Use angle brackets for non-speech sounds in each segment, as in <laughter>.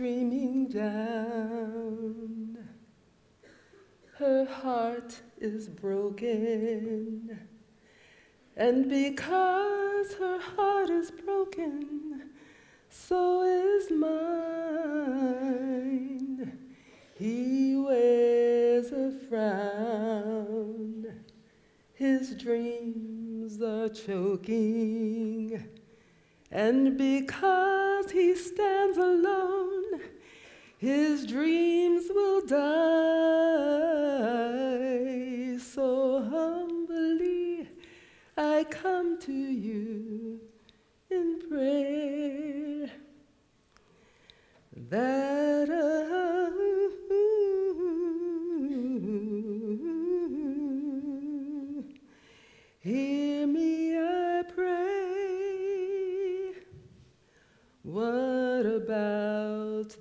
streaming down. Her heart is broken, and because her heart is broken, so is mine. He wears a frown, his dreams are choking. And because he stands alone, his dreams will die. So humbly I come to you in prayer that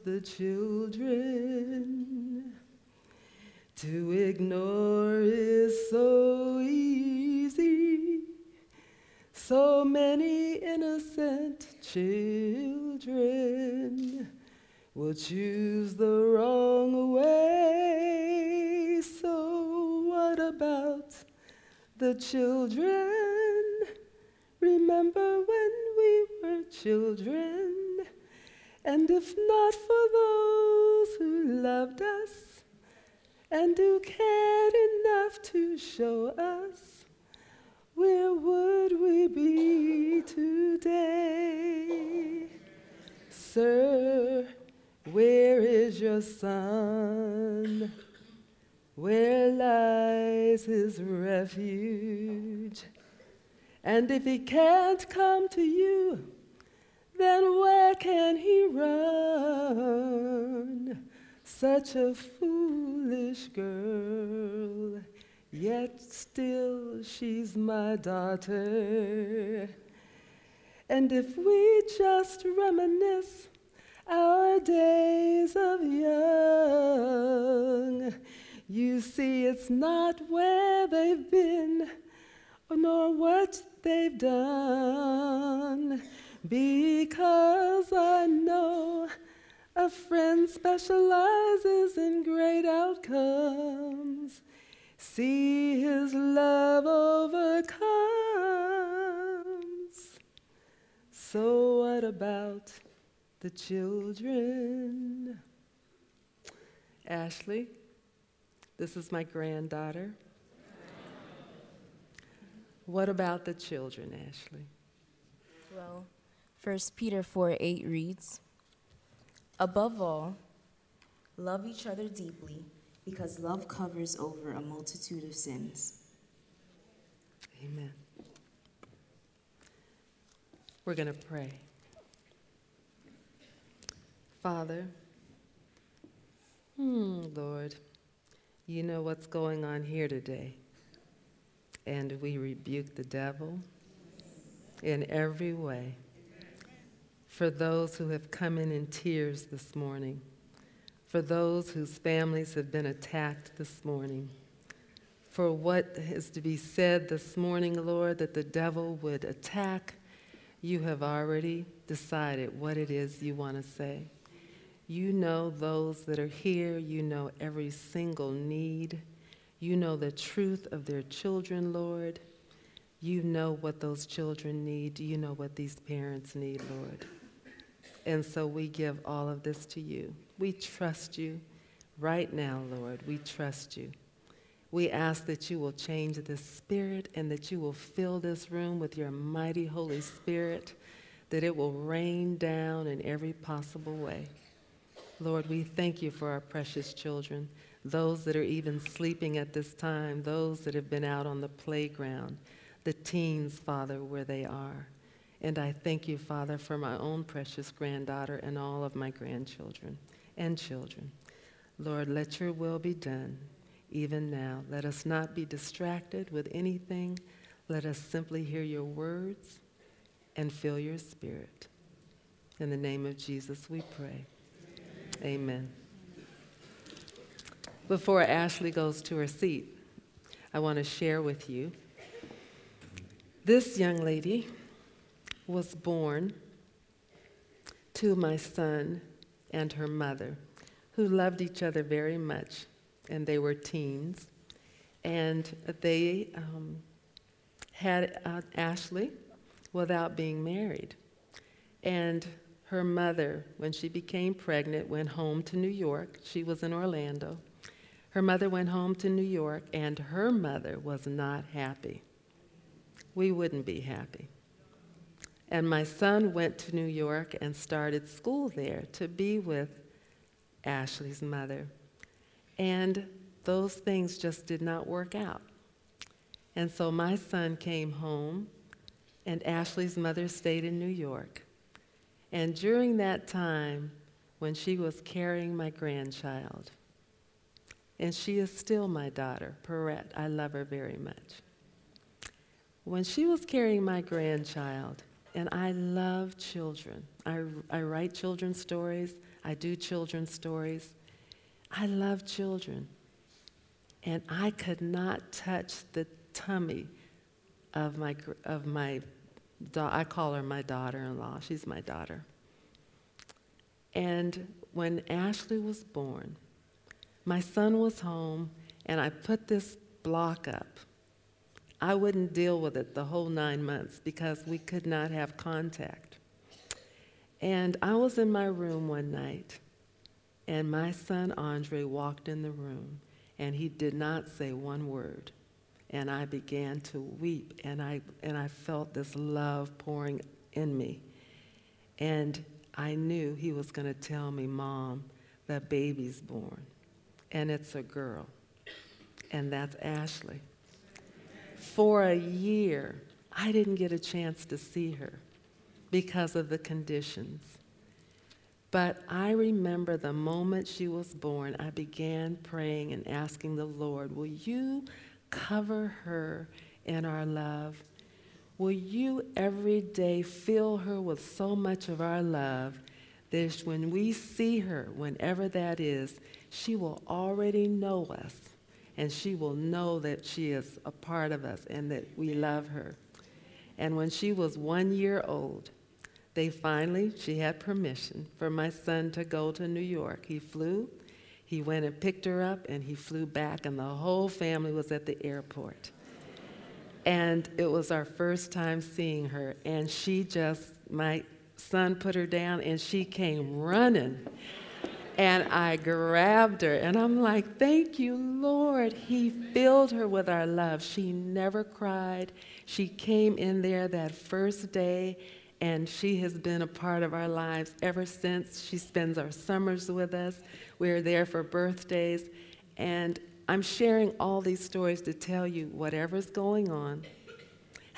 the children? To ignore is so easy. So many innocent children will choose the wrong way. So, what about the children? Remember when we were children? And if not for those who loved us and who cared enough to show us, where would we be today? Sir, where is your son? Where lies his refuge? And if he can't come to you, then where can he run? Such a foolish girl, yet still she's my daughter. And if we just reminisce our days of young, you see it's not where they've been nor what they've done because I know a friend specializes in great outcomes. See his love overcomes. So, what about the children? Ashley, this is my granddaughter. What about the children, Ashley? Well, 1 Peter 4 8 reads, Above all, love each other deeply, because love covers over a multitude of sins. Amen. We're going to pray. Father, hmm, Lord, you know what's going on here today. And we rebuke the devil in every way. For those who have come in in tears this morning, for those whose families have been attacked this morning, for what is to be said this morning, Lord, that the devil would attack, you have already decided what it is you want to say. You know those that are here, you know every single need, you know the truth of their children, Lord. You know what those children need. You know what these parents need, Lord. And so we give all of this to you. We trust you right now, Lord. We trust you. We ask that you will change this spirit and that you will fill this room with your mighty Holy Spirit, that it will rain down in every possible way. Lord, we thank you for our precious children, those that are even sleeping at this time, those that have been out on the playground, the teens, Father, where they are. And I thank you, Father, for my own precious granddaughter and all of my grandchildren and children. Lord, let your will be done even now. Let us not be distracted with anything. Let us simply hear your words and feel your spirit. In the name of Jesus, we pray. Amen. Before Ashley goes to her seat, I want to share with you this young lady was born to my son and her mother, who loved each other very much, and they were teens. And they um, had uh, Ashley without being married. And her mother, when she became pregnant, went home to New York. She was in Orlando. Her mother went home to New York, and her mother was not happy. We wouldn't be happy. And my son went to New York and started school there to be with Ashley's mother. And those things just did not work out. And so my son came home, and Ashley's mother stayed in New York. And during that time, when she was carrying my grandchild, and she is still my daughter, Perrette, I love her very much. When she was carrying my grandchild, and I love children. I, I write children's stories, I do children's stories. I love children. And I could not touch the tummy of my, of my I call her my daughter in law. She's my daughter. And when Ashley was born, my son was home, and I put this block up I wouldn't deal with it the whole nine months because we could not have contact. And I was in my room one night, and my son Andre walked in the room, and he did not say one word. And I began to weep, and I, and I felt this love pouring in me. And I knew he was going to tell me, Mom, the baby's born, and it's a girl, and that's Ashley for a year, I didn't get a chance to see her because of the conditions. But I remember the moment she was born, I began praying and asking the Lord, Will you cover her in our love? Will you every day fill her with so much of our love that when we see her, whenever that is, she will already know us and she will know that she is a part of us and that we love her. And when she was one year old, they finally, she had permission for my son to go to New York. He flew, he went and picked her up, and he flew back, and the whole family was at the airport. And it was our first time seeing her, and she just, my son put her down, and she came running and I grabbed her, and I'm like, Thank you, Lord. He filled her with our love. She never cried. She came in there that first day, and she has been a part of our lives ever since. She spends our summers with us. We're there for birthdays. And I'm sharing all these stories to tell you whatever's going on,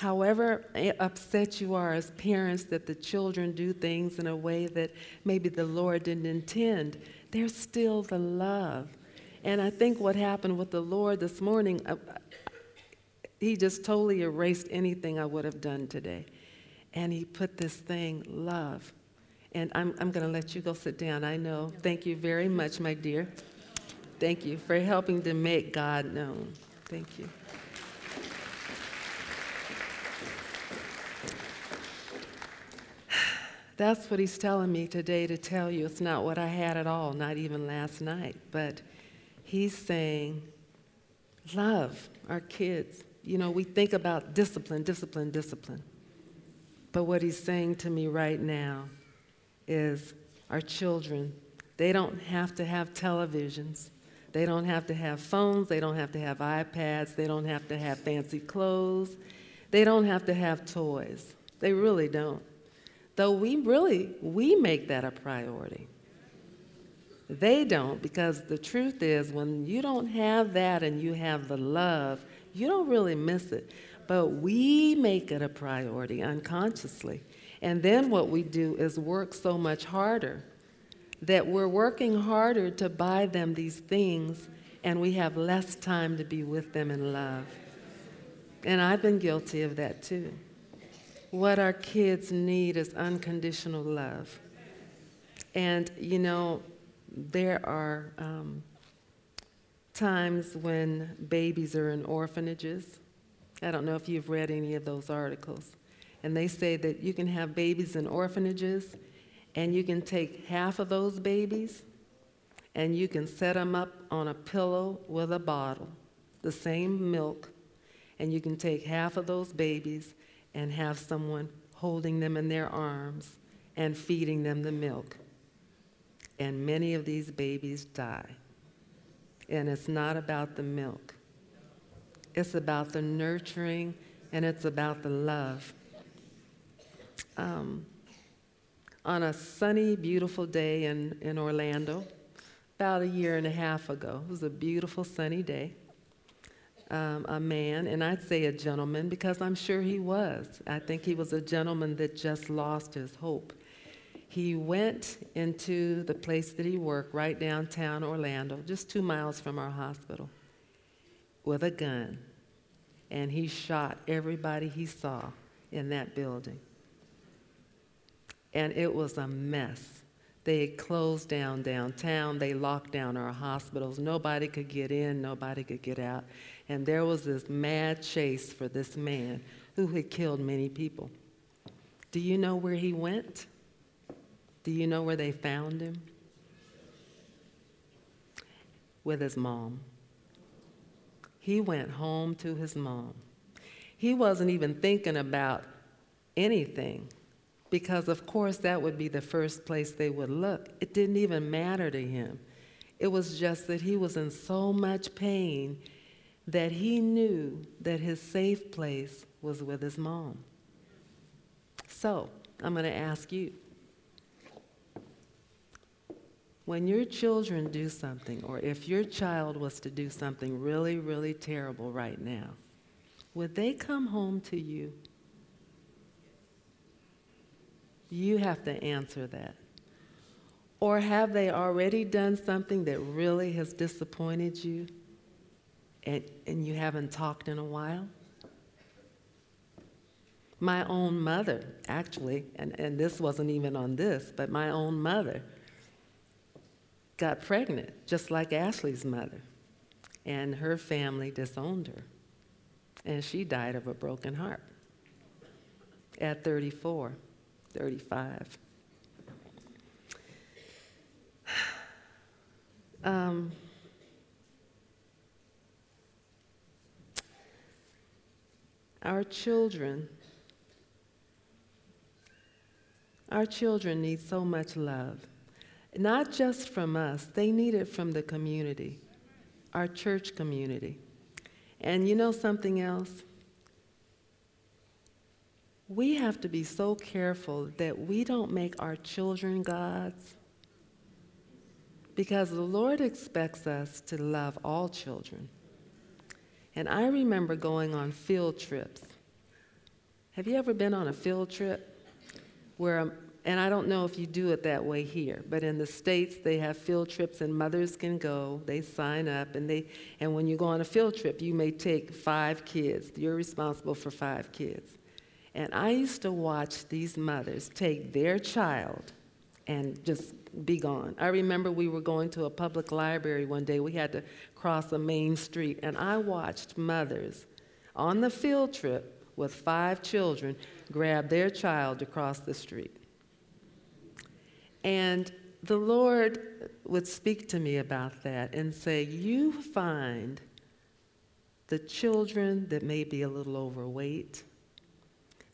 however upset you are as parents that the children do things in a way that maybe the Lord didn't intend, there's still the love. And I think what happened with the Lord this morning, uh, he just totally erased anything I would have done today. And he put this thing, love. And I'm, I'm going to let you go sit down. I know. Thank you very much, my dear. Thank you for helping to make God known. Thank you. That's what he's telling me today to tell you. It's not what I had at all, not even last night. But he's saying, love our kids. You know, we think about discipline, discipline, discipline. But what he's saying to me right now is our children, they don't have to have televisions. They don't have to have phones. They don't have to have iPads. They don't have to have fancy clothes. They don't have to have toys. They really don't. Though we really, we make that a priority. They don't because the truth is when you don't have that and you have the love, you don't really miss it. But we make it a priority unconsciously. And then what we do is work so much harder that we're working harder to buy them these things and we have less time to be with them in love. And I've been guilty of that too. What our kids need is unconditional love. And, you know, there are um, times when babies are in orphanages. I don't know if you've read any of those articles. And they say that you can have babies in orphanages And you can take half of those babies and you can set them up on a pillow with a bottle, the same milk, and you can take half of those babies and have someone holding them in their arms and feeding them the milk. And many of these babies die. And it's not about the milk, it's about the nurturing and it's about the love. Um, on a sunny, beautiful day in, in Orlando, about a year and a half ago, it was a beautiful sunny day. Um, a man, and I'd say a gentleman because I'm sure he was. I think he was a gentleman that just lost his hope. He went into the place that he worked, right downtown Orlando, just two miles from our hospital, with a gun and he shot everybody he saw in that building. And it was a mess. They closed down downtown, they locked down our hospitals. Nobody could get in, nobody could get out. And there was this mad chase for this man who had killed many people. Do you know where he went? Do you know where they found him? With his mom. He went home to his mom. He wasn't even thinking about anything because, of course, that would be the first place they would look. It didn't even matter to him. It was just that he was in so much pain that he knew that his safe place was with his mom. So, I'm going to ask you when your children do something, or if your child was to do something really, really terrible right now, would they come home to you? You have to answer that. Or have they already done something that really has disappointed you and, and you haven't talked in a while? My own mother, actually, and, and this wasn't even on this, but my own mother got pregnant, just like Ashley's mother. And her family disowned her. And she died of a broken heart at 34, 35. <sighs> Um, our children, our children need so much love. Not just from us, they need it from the community, our church community. And you know something else? We have to be so careful that we don't make our children gods because the Lord expects us to love all children. And I remember going on field trips. Have you ever been on a field trip where um, and I don't know if you do it that way here, but in the States, they have field trips and mothers can go. They sign up, and, they, and when you go on a field trip, you may take five kids. You're responsible for five kids. And I used to watch these mothers take their child and just be gone. I remember we were going to a public library one day. We had to cross a main street, and I watched mothers on the field trip with five children grab their child to cross the street. And the Lord would speak to me about that and say, You find the children that may be a little overweight,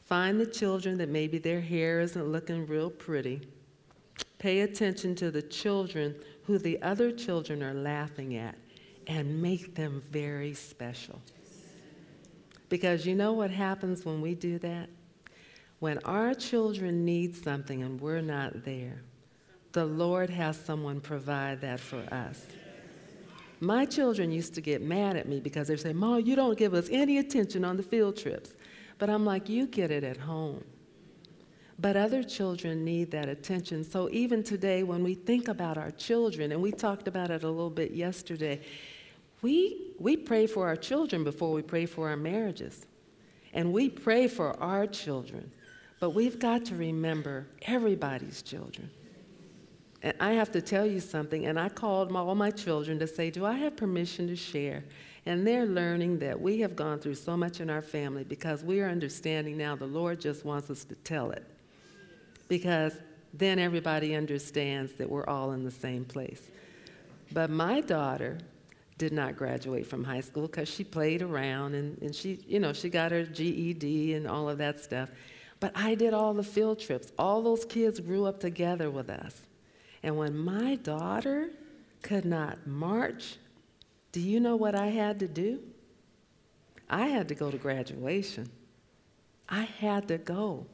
find the children that maybe their hair isn't looking real pretty. Pay attention to the children who the other children are laughing at and make them very special. Because you know what happens when we do that? When our children need something and we're not there, the Lord has someone provide that for us. My children used to get mad at me because they'd say, Mom, you don't give us any attention on the field trips. But I'm like, you get it at home. But other children need that attention. So even today, when we think about our children, and we talked about it a little bit yesterday, we, we pray for our children before we pray for our marriages. And we pray for our children. But we've got to remember everybody's children. And I have to tell you something, and I called my, all my children to say, Do I have permission to share? And they're learning that we have gone through so much in our family because we are understanding now the Lord just wants us to tell it. Because then everybody understands that we're all in the same place. But my daughter did not graduate from high school because she played around and, and she, you know, she got her GED and all of that stuff. But I did all the field trips. All those kids grew up together with us. And when my daughter could not march, do you know what I had to do? I had to go to graduation. I had to go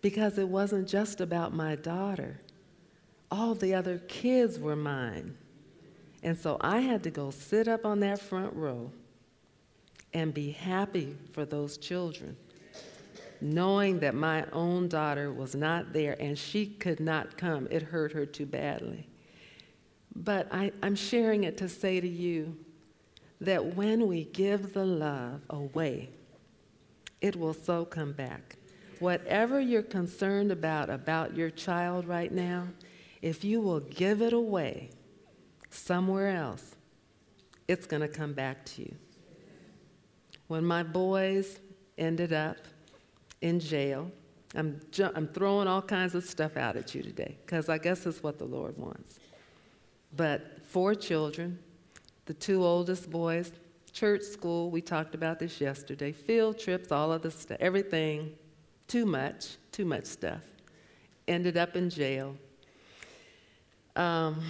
because it wasn't just about my daughter. All the other kids were mine. And so I had to go sit up on that front row and be happy for those children, knowing that my own daughter was not there and she could not come. It hurt her too badly. But I, am sharing it to say to you that when we give the love away, it will so come back. Whatever you're concerned about about your child right now, if you will give it away somewhere else, it's going to come back to you. When my boys ended up in jail, I'm, ju- I'm throwing all kinds of stuff out at you today because I guess it's what the Lord wants. But four children, the two oldest boys, church school, we talked about this yesterday, field trips, all of the stuff, everything, too much, too much stuff. Ended up in jail. Um,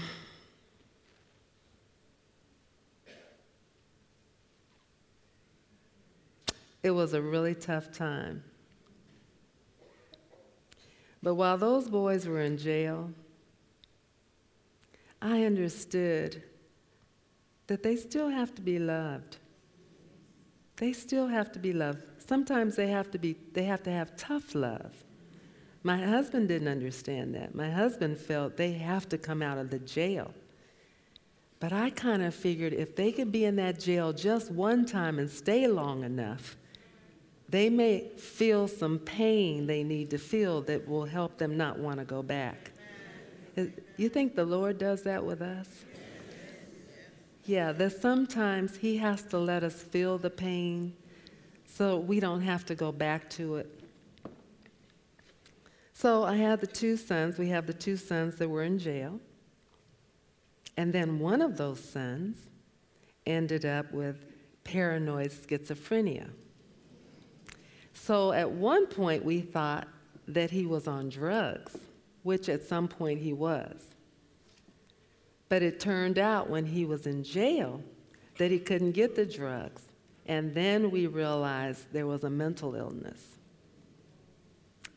it was a really tough time. But while those boys were in jail, I understood that they still have to be loved. They still have to be loved. Sometimes they have to be they have to have tough love. My husband didn't understand that. My husband felt they have to come out of the jail. But I kind of figured if they could be in that jail just one time and stay long enough, they may feel some pain they need to feel that will help them not want to go back. You think the Lord does that with us? Yeah, that sometimes He has to let us feel the pain so we don't have to go back to it. So I had the two sons. We have the two sons that were in jail. And then one of those sons ended up with paranoid schizophrenia. So at one point, we thought that he was on drugs which at some point he was. But it turned out when he was in jail that he couldn't get the drugs. And then we realized there was a mental illness.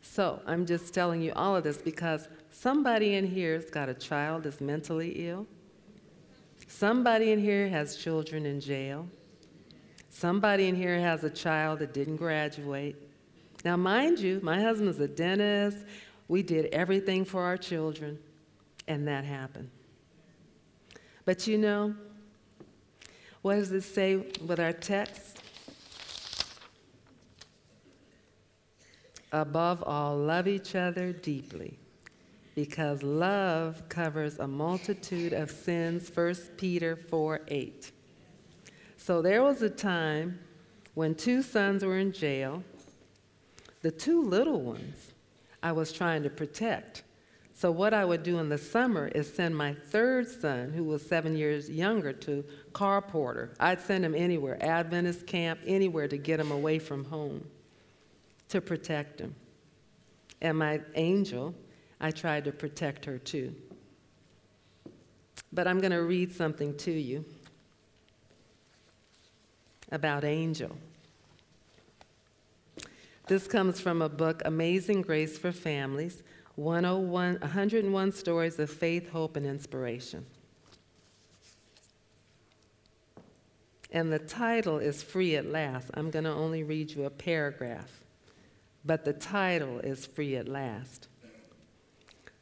So I'm just telling you all of this because somebody in here's got a child that's mentally ill. Somebody in here has children in jail. Somebody in here has a child that didn't graduate. Now, mind you, my husband's a dentist. We did everything for our children, and that happened. But you know, what does it say with our text? Above all, love each other deeply, because love covers a multitude of sins, 1 Peter 4 8. So there was a time when two sons were in jail. The two little ones I was trying to protect. So, what I would do in the summer is send my third son, who was seven years younger, to car porter. I'd send him anywhere, Adventist camp, anywhere to get him away from home to protect him. And my angel, I tried to protect her too. But I'm going to read something to you about Angel. This comes from a book, Amazing Grace for Families 101, 101 Stories of Faith, Hope, and Inspiration. And the title is Free at Last. I'm going to only read you a paragraph, but the title is Free at Last.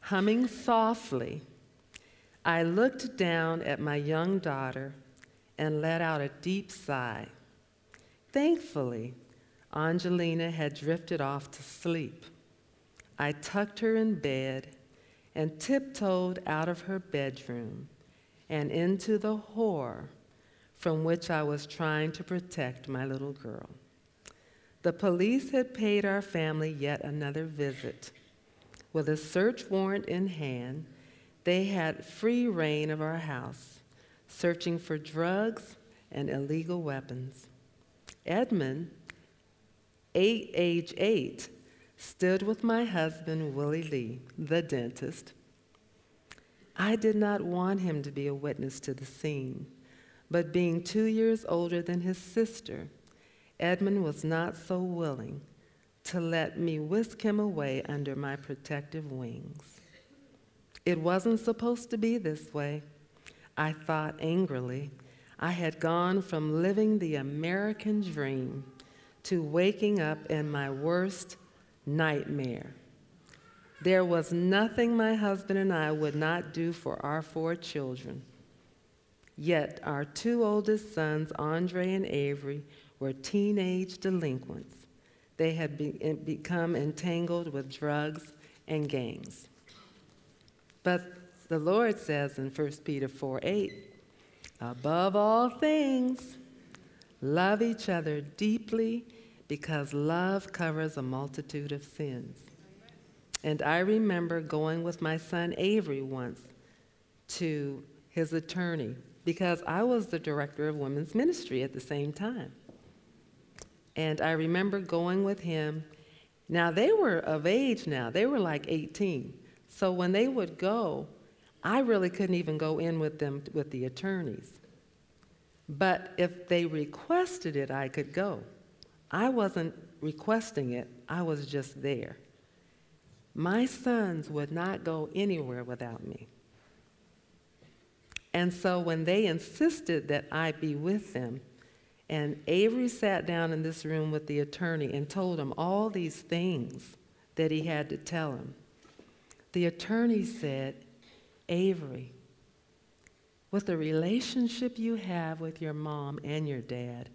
Humming softly, I looked down at my young daughter and let out a deep sigh. Thankfully, Angelina had drifted off to sleep. I tucked her in bed and tiptoed out of her bedroom and into the horror from which I was trying to protect my little girl. The police had paid our family yet another visit. with a search warrant in hand, they had free reign of our house, searching for drugs and illegal weapons. Edmund, eight, age eight, stood with my husband, Willie Lee, the dentist. I did not want him to be a witness to the scene, but being two years older than his sister, Edmund was not so willing to let me whisk him away under my protective wings. It wasn't supposed to be this way, I thought angrily. I had gone from living the American dream to waking up in my worst nightmare. There was nothing my husband and I would not do for our four children. Yet our two oldest sons, Andre and Avery, were teenage delinquents. They had be, become entangled with drugs and gangs. But the Lord says in 1 Peter 4 8, above all things, love each other deeply because love covers a multitude of sins. And I remember going with my son Avery once to his attorney because I was the director of women's ministry at the same time. And I remember going with him. Now, they were of age now, they were like 18. So when they would go, I really couldn't even go in with them with the attorneys. But if they requested it, I could go. I wasn't requesting it, I was just there. My sons would not go anywhere without me. And so when they insisted that I be with them, and Avery sat down in this room with the attorney and told him all these things that he had to tell him, the attorney said, Avery, with the relationship you have with your mom and your dad,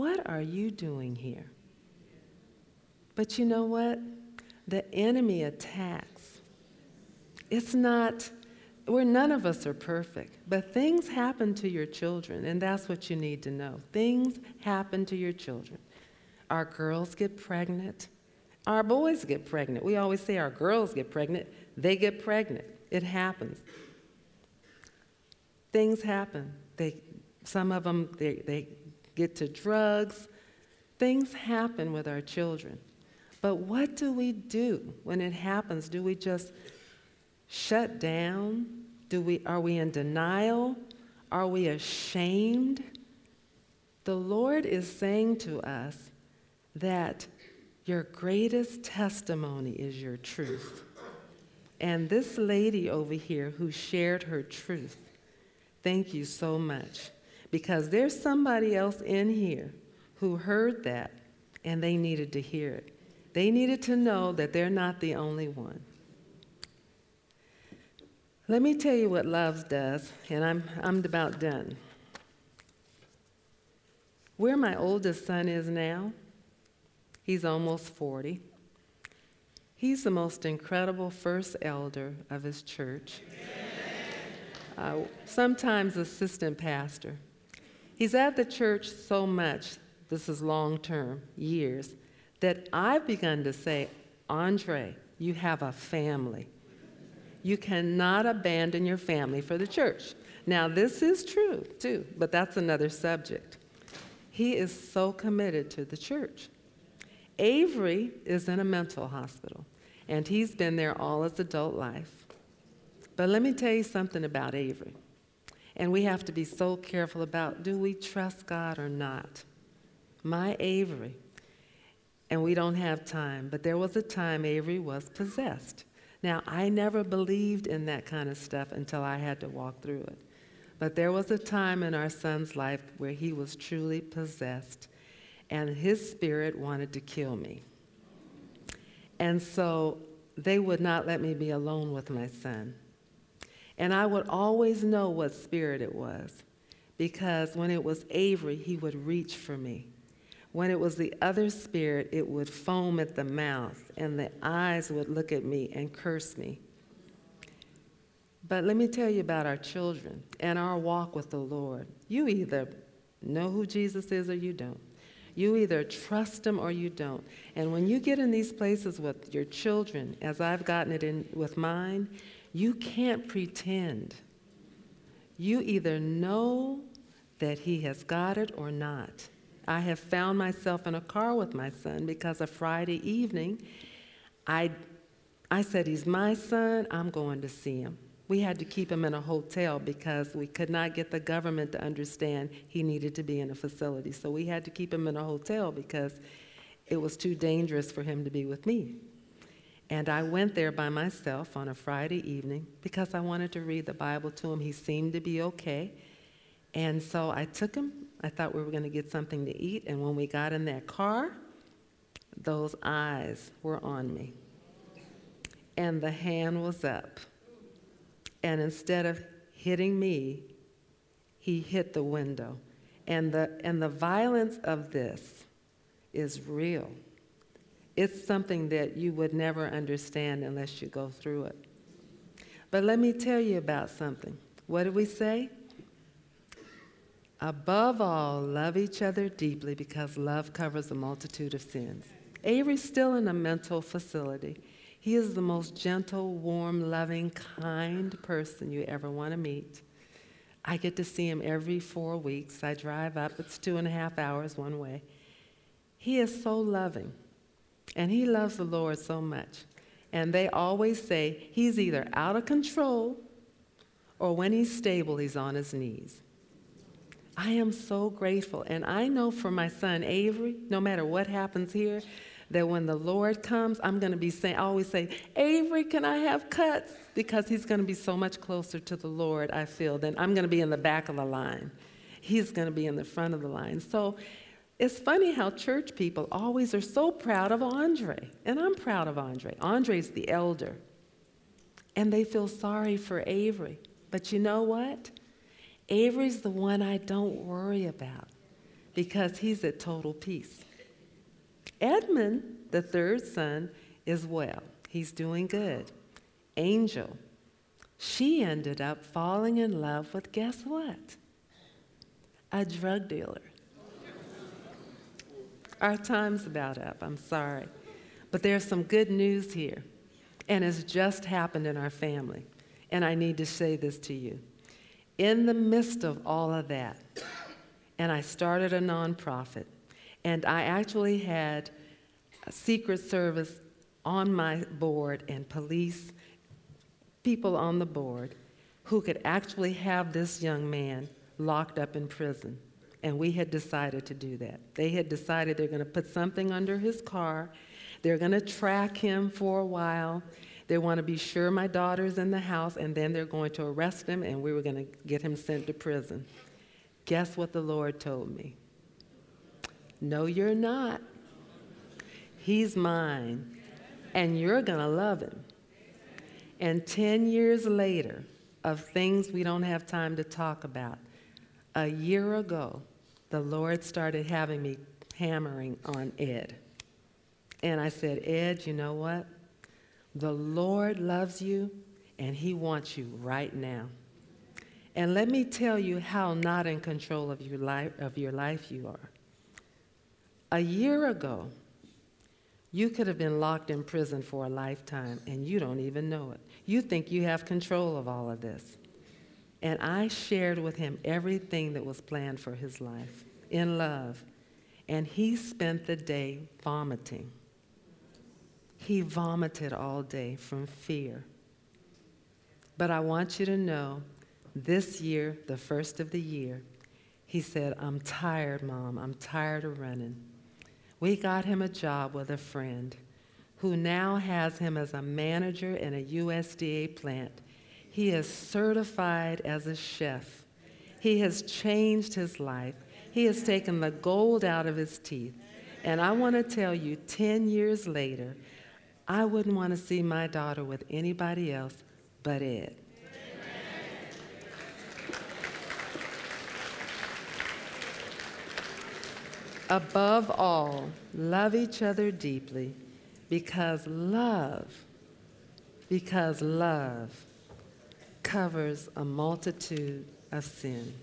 what are you doing here? But you know what? The enemy attacks. It's not, where none of us are perfect, but things happen to your children, and that's what you need to know. Things happen to your children. Our girls get pregnant, our boys get pregnant. We always say our girls get pregnant, they get pregnant. It happens. Things happen. They, some of them, they, they get to drugs. Things happen with our children. But what do we do when it happens? Do we just shut down? Do we, are we in denial? Are we ashamed? The Lord is saying to us that your greatest testimony is your truth. And this lady over here who shared her truth, thank you so much because there's somebody else in here who heard that and they needed to hear it. They needed to know that they're not the only one. Let me tell you what love does, and I'm, I'm about done. Where my oldest son is now, he's almost 40. He's the most incredible first elder of his church, uh, sometimes assistant pastor. He's at the church so much, this is long term, years, that I've begun to say, Andre, you have a family. You cannot abandon your family for the church. Now, this is true too, but that's another subject. He is so committed to the church. Avery is in a mental hospital, and he's been there all his adult life. But let me tell you something about Avery. And we have to be so careful about do we trust God or not? My Avery, and we don't have time, but there was a time Avery was possessed. Now, I never believed in that kind of stuff until I had to walk through it. But there was a time in our son's life where he was truly possessed, and his spirit wanted to kill me. And so they would not let me be alone with my son. And I would always know what spirit it was because when it was Avery, he would reach for me. When it was the other spirit, it would foam at the mouth and the eyes would look at me and curse me. But let me tell you about our children and our walk with the Lord. You either know who Jesus is or you don't. You either trust them or you don't. And when you get in these places with your children, as I've gotten it in with mine, you can't pretend. You either know that he has got it or not. I have found myself in a car with my son because a Friday evening, I, I said, He's my son, I'm going to see him. We had to keep him in a hotel because we could not get the government to understand he needed to be in a facility. So we had to keep him in a hotel because it was too dangerous for him to be with me. And I went there by myself on a Friday evening because I wanted to read the Bible to him. He seemed to be okay. And so I took him. I thought we were going to get something to eat. And when we got in that car, those eyes were on me. And the hand was up. And instead of hitting me, he hit the window. And the, and the violence of this is real. It's something that you would never understand unless you go through it. But let me tell you about something. What did we say? Above all, love each other deeply because love covers a multitude of sins. Avery's still in a mental facility. He is the most gentle, warm, loving, kind person you ever want to meet. I get to see him every four weeks. I drive up, it's two and a half hours one way. He is so loving, and he loves the Lord so much. And they always say he's either out of control or when he's stable, he's on his knees. I am so grateful. And I know for my son Avery, no matter what happens here, that when the Lord comes, I'm going to be saying, I always say, Avery, can I have cuts? Because he's going to be so much closer to the Lord, I feel, than I'm going to be in the back of the line. He's going to be in the front of the line. So it's funny how church people always are so proud of Andre. And I'm proud of Andre. Andre's the elder. And they feel sorry for Avery. But you know what? Avery's the one I don't worry about because he's at total peace. Edmund, the third son, is well. He's doing good. Angel, she ended up falling in love with guess what? A drug dealer. Our time's about up, I'm sorry. But there's some good news here, and it's just happened in our family. And I need to say this to you. In the midst of all of that, and I started a nonprofit, and I actually had a Secret Service on my board and police people on the board who could actually have this young man locked up in prison. And we had decided to do that. They had decided they're going to put something under his car, they're going to track him for a while. They want to be sure my daughter's in the house, and then they're going to arrest him, and we were going to get him sent to prison. Guess what the Lord told me? No, you're not. He's mine, and you're going to love him. And 10 years later, of things we don't have time to talk about, a year ago, the Lord started having me hammering on Ed. And I said, Ed, you know what? The Lord loves you, and He wants you right now. And let me tell you how not in control of your life, of your life you are. A year ago, you could have been locked in prison for a lifetime and you don't even know it. You think you have control of all of this. And I shared with him everything that was planned for his life in love. And he spent the day vomiting. He vomited all day from fear. But I want you to know this year, the first of the year, he said, I'm tired, Mom. I'm tired of running. We got him a job with a friend who now has him as a manager in a USDA plant. He is certified as a chef. He has changed his life. He has taken the gold out of his teeth. And I want to tell you, 10 years later, I wouldn't want to see my daughter with anybody else but Ed. Above all, love each other deeply because love, because love covers a multitude of sin.